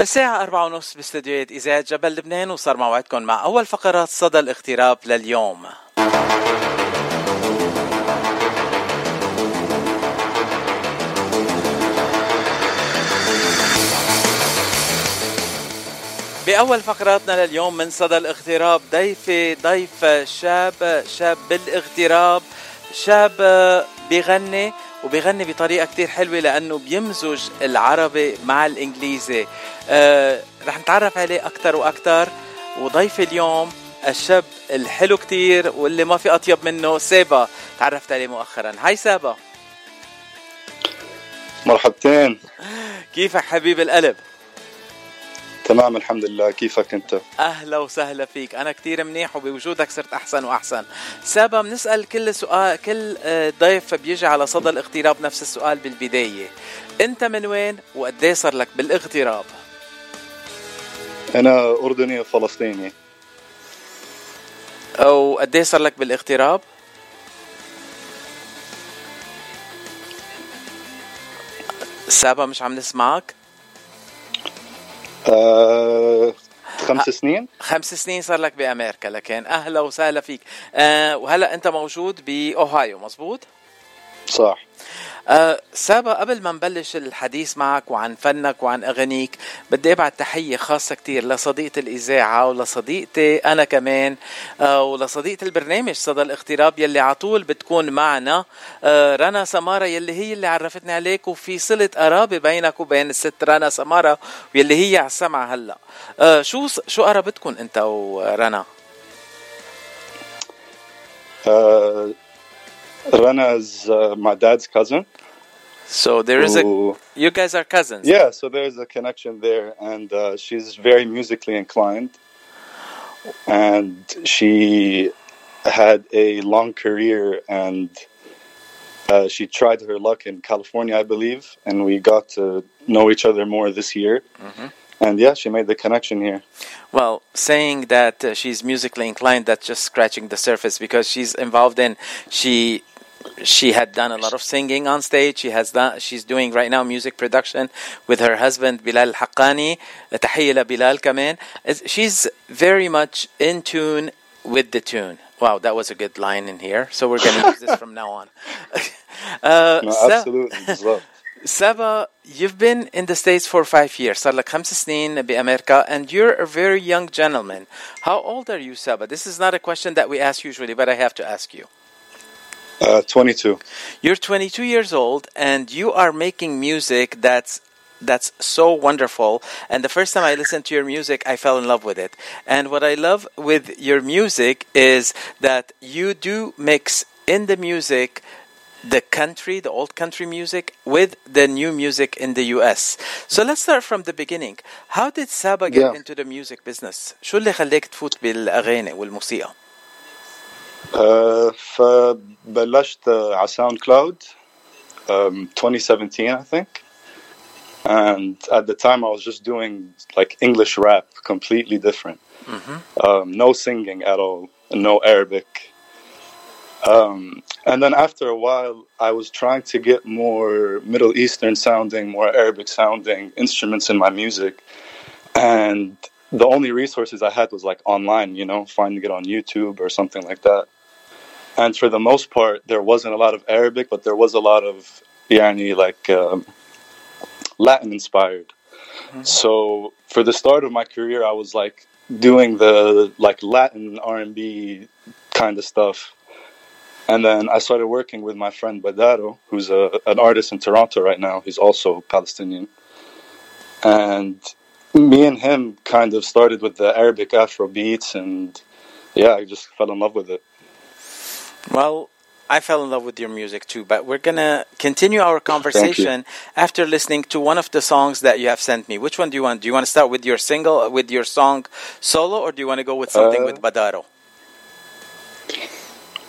الساعة أربعة ونص باستديوهات إذاعة جبل لبنان وصار موعدكم مع أول فقرات صدى الاغتراب لليوم. بأول فقراتنا لليوم من صدى الاغتراب ضيفي ضيف شاب شاب بالاغتراب شاب بيغني وبيغني بطريقة كتير حلوة لأنه بيمزج العربي مع الإنجليزي. آه رح نتعرف عليه أكتر وأكتر. وضيفي اليوم الشاب الحلو كتير واللي ما في أطيب منه سابا تعرفت عليه مؤخرا. هاي سابا مرحبتين. كيفك حبيب القلب؟ تمام الحمد لله. كيفك أنت؟ أهلا وسهلا فيك. أنا كتير منيح وبوجودك صرت أحسن وأحسن. سابا بنسأل كل سؤال كل ضيف بيجي على صدى الاغتراب نفس السؤال بالبداية. أنت من وين وقد صار لك بالاغتراب؟ أنا أردني وفلسطيني وقد صار لك بالاغتراب؟ سابا مش عم نسمعك. آه، خمس سنين؟ خمس سنين صار لك بأمريكا لكن أهلا وسهلا فيك. آه وهلا أنت موجود بأوهايو مزبوط صح آه سابا قبل ما نبلش الحديث معك وعن فنك وعن أغانيك بدي أبعت تحية خاصة كتير لصديقة الإذاعة ولصديقتي أنا كمان آه ولصديقة البرنامج صدى الاغتراب يلي على طول بتكون معنا آه رنا سمارة يلي هي اللي عرفتني عليك وفي صلة قرابة بينك وبين الست رنا سمارة واللي هي على السمع هلأ آه شو شو قرابتكم أنت ورنا؟ Rana is uh, my dad's cousin. So there is who- a you guys are cousins. Yeah, so there's a connection there, and uh, she's very musically inclined, and she had a long career, and uh, she tried her luck in California, I believe, and we got to know each other more this year. And yeah, she made the connection here. Well, saying that uh, she's musically inclined, that's just scratching the surface because she's involved in she she had done a lot of singing on stage. She has done she's doing right now music production with her husband Bilal Haqqani. تحية لبلال كمان. Is- She's very much in tune with the tune. Wow, that was a good line in here. So we're going to use this from now on. uh, No, Sa- absolutely, بالظبط. Saba, you've been in the States for five years. صار لك خمس سنين بأمريكا and you're a very young gentleman. How old are you, Saba? This is not a question that we ask usually, but I have to ask you. Uh, 22. You're 22 years old and you are making music that's that's so wonderful and the first time I listened to your music I fell in love with it. And what I love with your music is that you do mix in the music the country, the old country music with the new music in the US. So let's start from the beginning. How did Saba get Yeah. into the music business? شو اللي خليك تفوت بالأغاني والموسيقى؟ Uh, فبلشت uh, على ساوند كلاود um, 2017 I think and at the time I was just doing like English rap completely different um, no singing at all no Arabic um, and then after a while I was trying to get more Middle Eastern sounding more Arabic sounding instruments in my music and the only resources I had was like online, you know, finding it on YouTube or something like that. And for the most part, there wasn't a lot of Arabic, but there was a lot of yani like um, Latin inspired. So for the start of my career, I was like doing the like Latin R and B kind of stuff. And then I started working with my friend Badaro, who's a, an artist in Toronto right now. He's also Palestinian. And me and him kind of started with the Arabic Afro beats, and yeah, I just fell in love with it. Well, I fell in love with your music too, but we're gonna continue our conversation after listening to one of the songs that you have sent me. Which one do you want? Do you want to start with your single, with your song solo, or do you want to go with something Uh, with Badaro?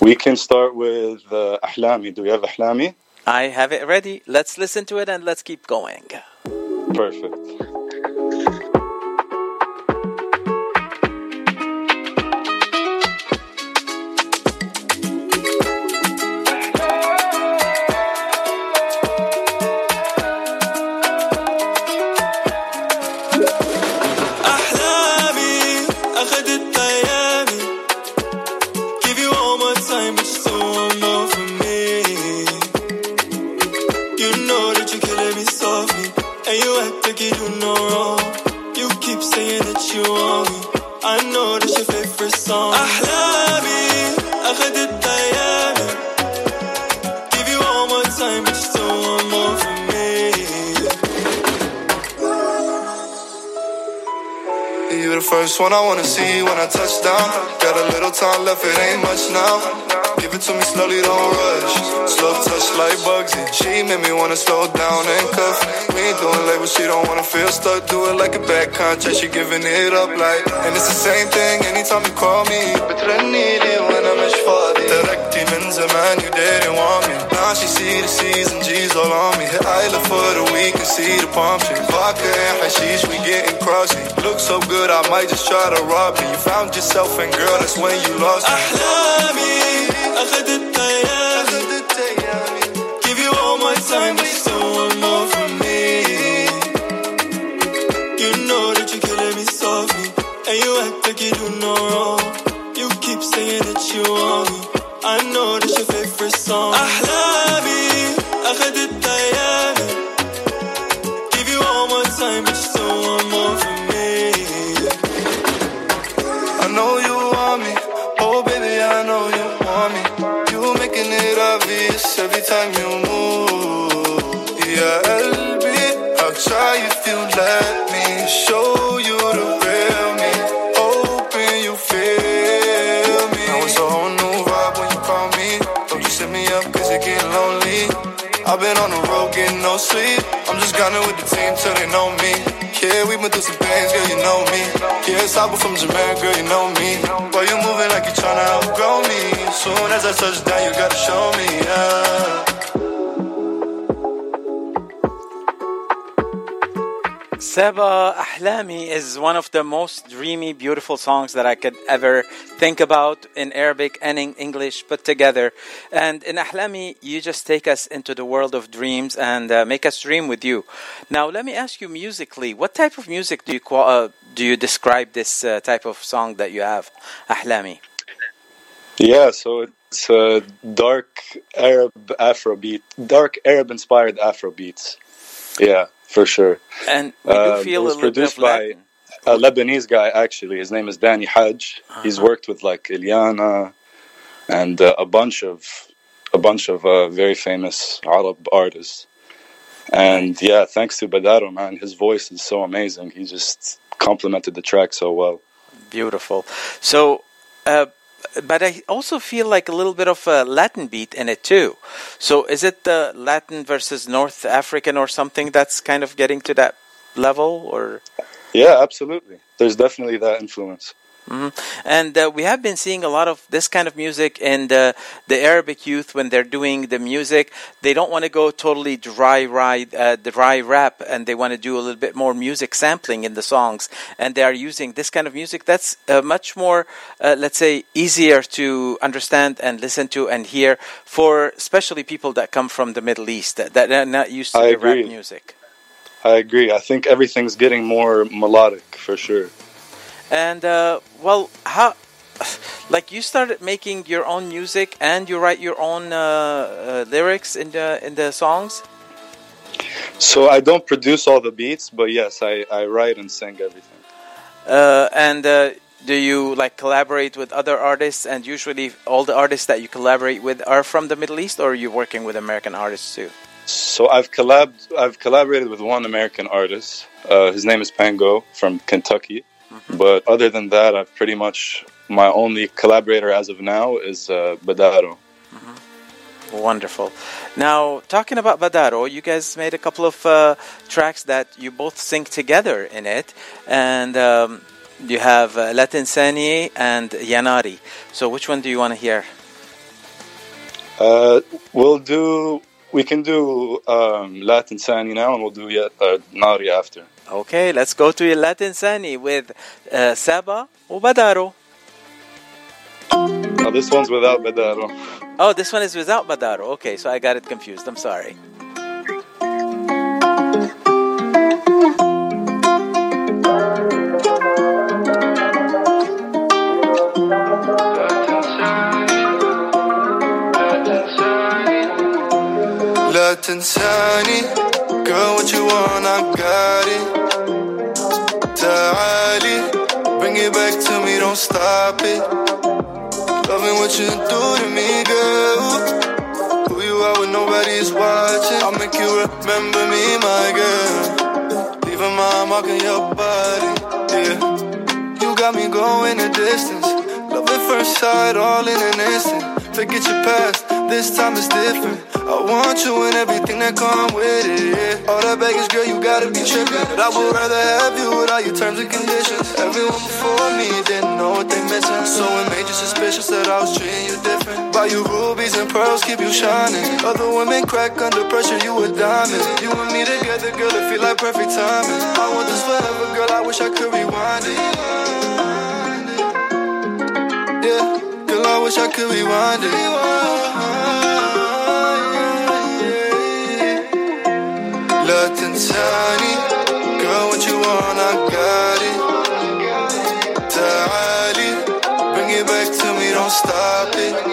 We can start with uh, Ahlami. Do we have Ahlami? I have it ready. Let's listen to it and let's keep going. Perfect. أخدت أيامي. Give you all my time, but you still want more from me. You the first one I wanna see when I touch down. Got a little time left, it ain't much now. Give it to me slowly, don't rush. Slow touch like Bugsy. She made me wanna slow down and cuff. We ain't doing labels, she don't wanna feel stuck. Do it like a back contract, she giving it up like. And it's the same thing anytime you call me. بترنيلي وانا مش فاضي. تركتي من زمان, you didn't want me. Now she see the C's and G's all on me. Hit Isla for the week and see the palm tree. Vodka and hashish, we getting crossy. Look so good, I might just try to rob me. You found yourself and girl, that's when you lost me. أحلامي أخدت Time, more from me. You know that you're killing me softly, and you act like you do no wrong. You keep saying that you want me. I know that's your favorite song. Grinding with the team till they know me. Yeah, we been through some things, girl, you know me. Yeah, Albert from Jamaica, girl, you know me. Boy, you moving like you tryna outgrow me. Soon as I touch down, you gotta show me, yeah. Seba Ahlami is one of the most dreamy, beautiful songs that I could ever think about in Arabic and in English put together. And in Ahlami, you just take us into the world of dreams and uh, make us dream with you. Now, let me ask you musically, what type of music do you uh, do you describe this uh, type of song that you have, Ahlami? Yeah, so it's a dark Arab Afrobeat, dark Arab inspired Afrobeats. Yeah, for sure. And we do Um, feel it was little produced by a Lebanese guy, actually. His name is Danny Hajj. He's Uh-huh. worked with like Elyanna and uh, a bunch of a bunch of uh, very famous Arab artists. And yeah, thanks to Badaro, man, his voice is so amazing. He just complemented the track so well. Beautiful. So, uh, but I also feel like a little bit of a Latin beat in it too. So, is it the Latin versus North African or something that's kind of getting to that level, or? Yeah, absolutely. There's definitely that influence. Mhm. And uh, we have been seeing a lot of this kind of music in the, the Arabic youth when they're doing the music. They don't want to go totally dry, ride, uh, dry rap, and they want to do a little bit more music sampling in the songs. And they are using this kind of music that's uh, much more, uh, let's say, easier to understand and listen to and hear for especially people that come from the Middle East that, that are not used to I the rap agree. music. I agree. I think everything's getting more melodic for sure. And uh, well, how like you started making your own music and you write your own uh, uh, lyrics in the in the songs. So I don't produce all the beats, but yes, I, I write and sing everything. Uh, and uh, do you like collaborate with other artists? And usually, all the artists that you collaborate with are from the Middle East, or are you working with American artists too? So I've collab I've collaborated with one American artist. Uh, his name is Pango from Kentucky. But other than that, I've pretty much my only collaborator as of now is uh, Badaro. Wonderful. Now, talking about Badaro, you guys made a couple of uh, tracks that you both sing together in it, and um, you have uh, Latin Sani and Yanari. So, which one do you want to hear? Uh, we'll do. We can do um, Latin Sani now, and we'll do uh, Nari after. Okay, let's go to Latin Sani with uh, Saba or Badaro. Now this one's without Badaro. Oh, this one is without Badaro. Okay, so I got it confused. I'm sorry. لا تنساني Girl what you want Back to me, don't stop it. Loving what you do to me, girl. Who you are when nobody's watching. I'll make you remember me, my girl. Leaving my mark on your body, yeah. You got me going a distance. Love at first sight, all in an instant. Forget your past, this time it's different. I want you and everything that come with it. All that baggage, girl, you gotta be tripping. But I would rather have you with all your terms and conditions. Everyone before me didn't know what they missing, so it made you suspicious that I was treating you different. Buy you rubies and pearls, keep you shining. Other women crack under pressure, you a diamond. You and me together, girl, it feel like perfect timing. I want this forever, girl. I wish I could rewind it. Yeah, wish I could rewind it. Looked and tiny, girl, what you want? I got it. Dali, bring it back to me, don't stop it.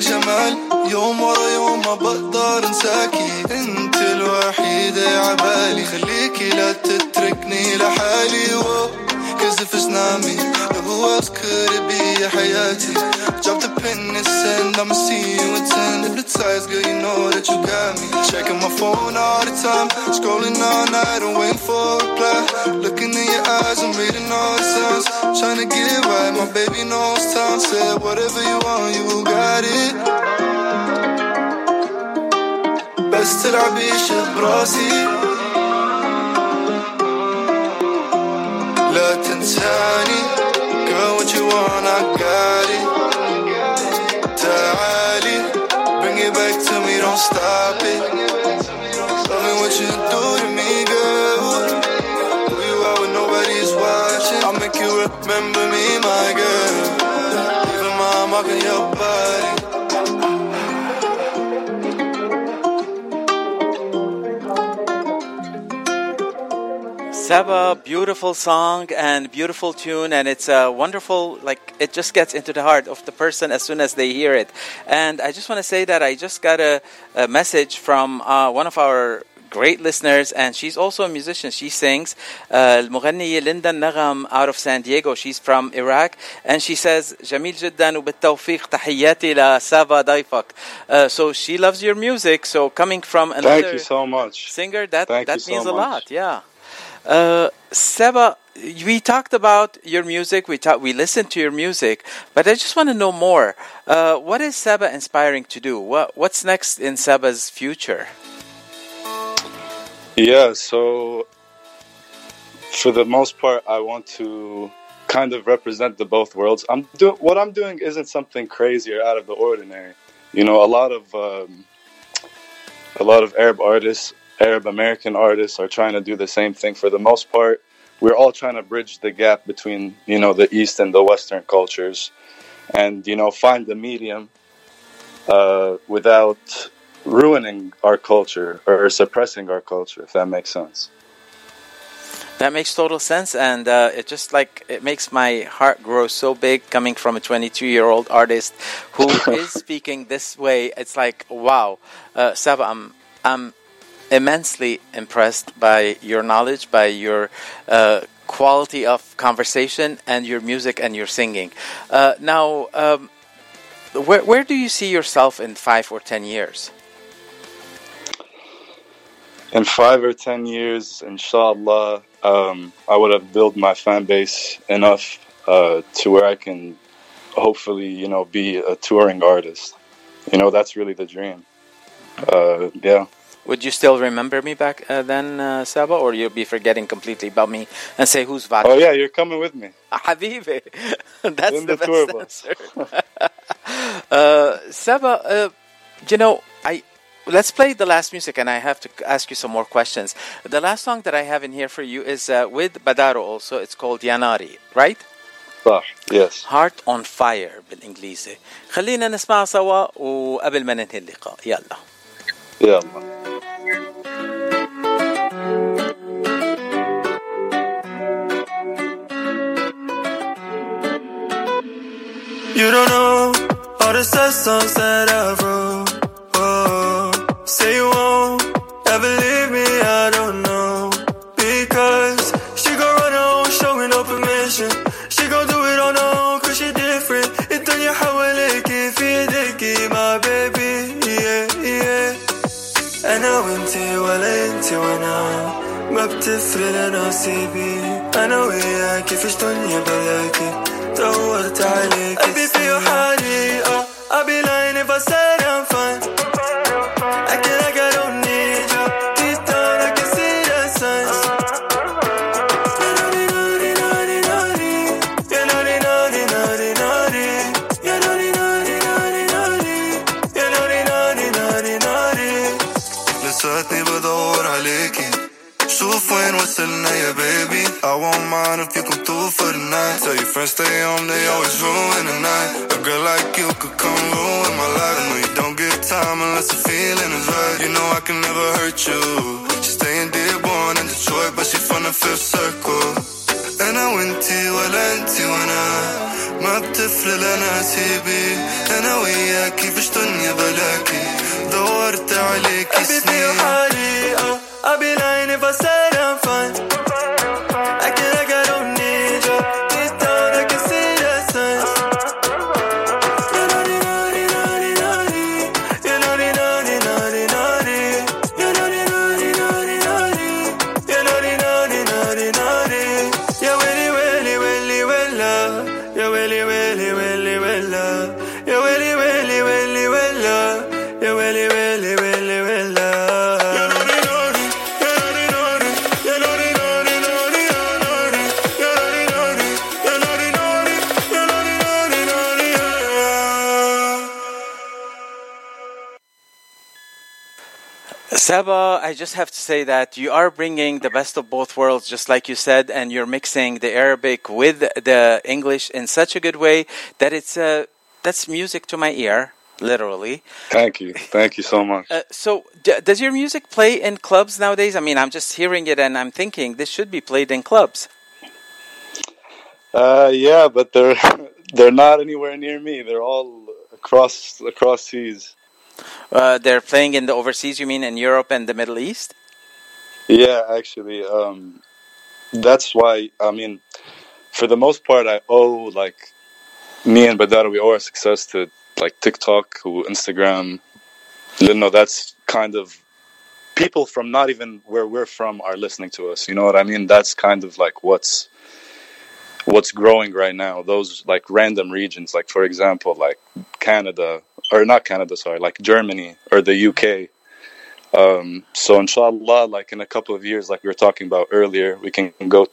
جمالك جمال. يوم ورا يوم ما بقدر انساكي. انت الوحيدة عبالي. خليكي لا تتركني لحالي. واو Cause if it's not me, then who else could it be يا حياتي Drop the pin and send, I'ma see you in 10 Hypnotized, girl, you know that you got me Checking my phone all the time Scrolling all night and waiting for a reply Looking in your eyes, I'm reading all the signs Trying to get it right, my baby knows time Said whatever you want, you got it بس تلعبي براسي لا تنساني Girl, what you want, I got it. Ta'ali, bring it back to me, don't stop it. Love me what you do to me, girl. Who you are when nobody's watching? I'll make you remember me, my girl. Even my mark on your Saba, beautiful song and beautiful tune, and it's a wonderful, like, it just gets into the heart of the person as soon as they hear it. And I just want to say that I just got a, a message from uh, one of our great listeners, and she's also a musician. She sings. Uh, المغنية ليندا نغم out of San Diego. She's from Iraq, and she says جميل جدا وبالتوفيق تحياتي لسابا ضيفك. Uh, so she loves your music. So coming from another Thank you so much. singer, that Thank that you so means a much. lot. Yeah. Uh, Seba, we talked about your music. We talk, we listened to your music, but I just want to know more. Uh, what is Seba inspiring to do? What what's next in Seba's future? Yeah, so for the most part, I want to kind of represent the both worlds. I'm doing what I'm doing isn't something crazy or out of the ordinary. You know, a lot of um, a lot of Arab artists, Arab American artists, are trying to do the same thing. For the most part, we're all trying to bridge the gap between you know the East and the Western cultures, and you know find the medium uh, without ruining our culture or suppressing our culture, if that makes sense. That makes total sense, and uh, it just like it makes my heart grow so big coming from a 22 year old artist who is speaking this way. It's like wow, uh, Saba, I'm I'm immensely impressed by your knowledge, by your uh, quality of conversation, and your music and your singing. Uh, now, um, where where do you see yourself in five or ten years? in five or ten years, inshallah, um, I would have built my fan base enough uh, to where I can hopefully, you know, be a touring artist. You know, that's really the dream. Uh, yeah. Would you still remember me back uh, then, uh, Saba, or you'll be forgetting completely about me and say who's Vadim? Oh yeah, you're coming with me. Habibi. That's In the, the tour best bus. answer. uh, Saba, uh, you know, I let's play the last music, and I have to ask you some more questions. The last song that I have in here for you is uh, with Badaro. Also, it's called Yanari, right? صح. Yes. Heart on Fire بالإنجليزي. خلينا نسمع سوا وقبل ما ننهي اللقاء يلا. يلا. you don't know all the sad songs that I wrote. تفرنا نصيبي. أنا وياكي فيش دنيا بلاكي. دورت عليكي ابي في حالي ابي لايني بسالي I won't mind if you come through for the night Tell your friends stay home, they always ruin the night A girl like you could come ruin my life I know you don't give time unless the feeling is right You know I can never hurt you She's staying Dearborn in Detroit But she from the fifth circle أنا وانتي ولا انتي وانا ما بتفرق لنا سيبي أنا وياكي فيش دنيا بلاكي دورت عليكي قلبي فيه سنين حريقة I'll be lying if I said I'm fine Saba, I just have to say that you are bringing the best of both worlds, just like you said, and you're mixing the Arabic with the English in such a good way that it's uh, that's music to my ear, literally. Thank you. Thank you so much. Uh, so, d- does your music play in clubs nowadays? I mean, I'm just hearing it and I'm thinking this should be played in clubs. Uh, yeah, but they're they're not anywhere near me. They're all across across seas. Uh, they're playing in the overseas. You mean in Europe and the Middle East? Yeah, actually, um, that's why. I mean, for the most part, I owe like me and Badaro. We owe our success to like TikTok, Instagram. You know, that's kind of people from not even where we're from are listening to us. You know what I mean? That's kind of like what's what's growing right now. Those like random regions, like for example, like Canada or not Canada, sorry, like Germany or the UK. Um, so inshallah, like in a couple of years, like we were talking about earlier, we can go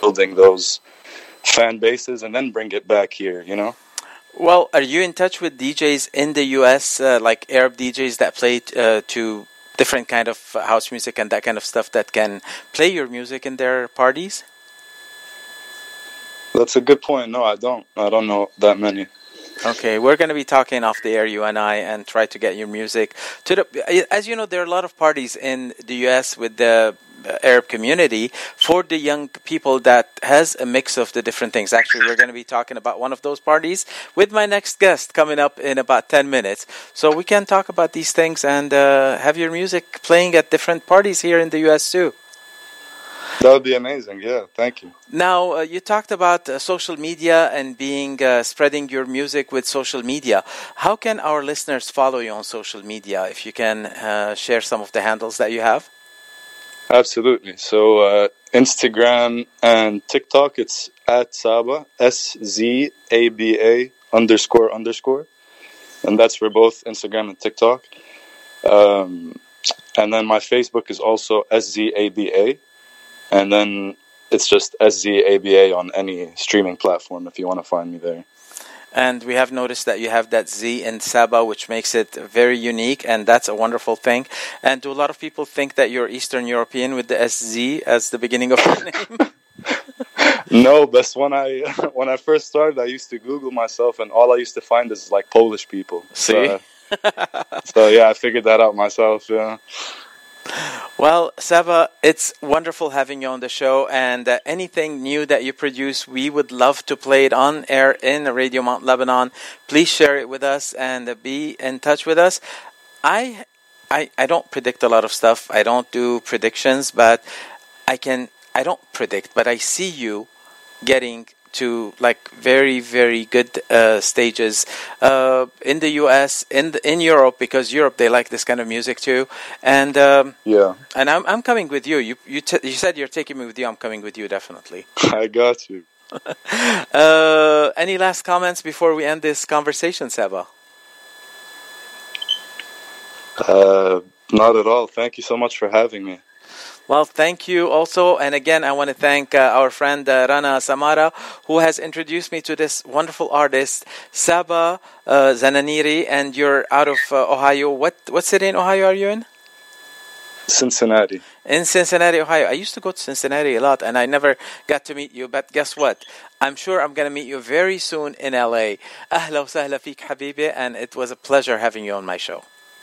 building those fan bases and then bring it back here. You know. Well, are you in touch with DJs in the US, uh, like Arab DJs that play uh, to different kind of house music and that kind of stuff that can play your music in their parties? That's a good point. No, I don't. I don't know that many. Okay, we're going to be talking off the air, you and I, and try to get your music to the. As you know, there are a lot of parties in the U.S. with the Arab community for the young people that has a mix of the different things. Actually, we're going to be talking about one of those parties with my next guest coming up in about ten minutes, so we can talk about these things and uh, have your music playing at different parties here in the U.S. too. That would be amazing. Yeah, thank you. Now, uh, you talked about uh, social media and being uh, spreading your music with social media. How can our listeners follow you on social media? If you can uh, share some of the handles that you have. Absolutely. So uh, Instagram and TikTok, it's at Saba S Z A B A underscore underscore, and that's for both Instagram and TikTok. Um, and then my Facebook is also S Z A B A, and then it's just S Z A B A on any streaming platform if you want to find me there. And we have noticed that you have that Z in Saba, which makes it very unique, and that's a wonderful thing. And do a lot of people think that you're Eastern European with the SZ as the beginning of your name? No, but when I when I first started, I used to Google myself, and all I used to find is like Polish people. See? So, so yeah, I figured that out myself. Yeah. Well, Saba, it's wonderful having you on the show, and uh, anything new that you produce, we would love to play it on air in Radio Mount Lebanon. Please share it with us and uh, be in touch with us. I, I, I don't predict a lot of stuff. I don't do predictions, but I can. I don't predict, but I see you getting to like very very good uh, stages uh, in the U.S. in the, in Europe because Europe they like this kind of music too, and um, Yeah, and I'm I'm coming with you. You you t- you said you're taking me with you. I'm coming with you definitely. I got you. Uh, any last comments before we end this conversation, Seba? Uh, not at all. Thank you so much for having me. Well, thank you also. And again, I want to thank uh, our friend uh, Rana Samara, who has introduced me to this wonderful artist, Saba uh, Zananiri. And you're out of uh, Ohio. What, what city in Ohio are you in? Cincinnati. In Cincinnati, Ohio. I used to go to Cincinnati a lot and I never got to meet you, but guess what? I'm sure I'm going to meet you very soon in LA. Ahla wa sahla fik, habibi, and it was a pleasure having you on my show.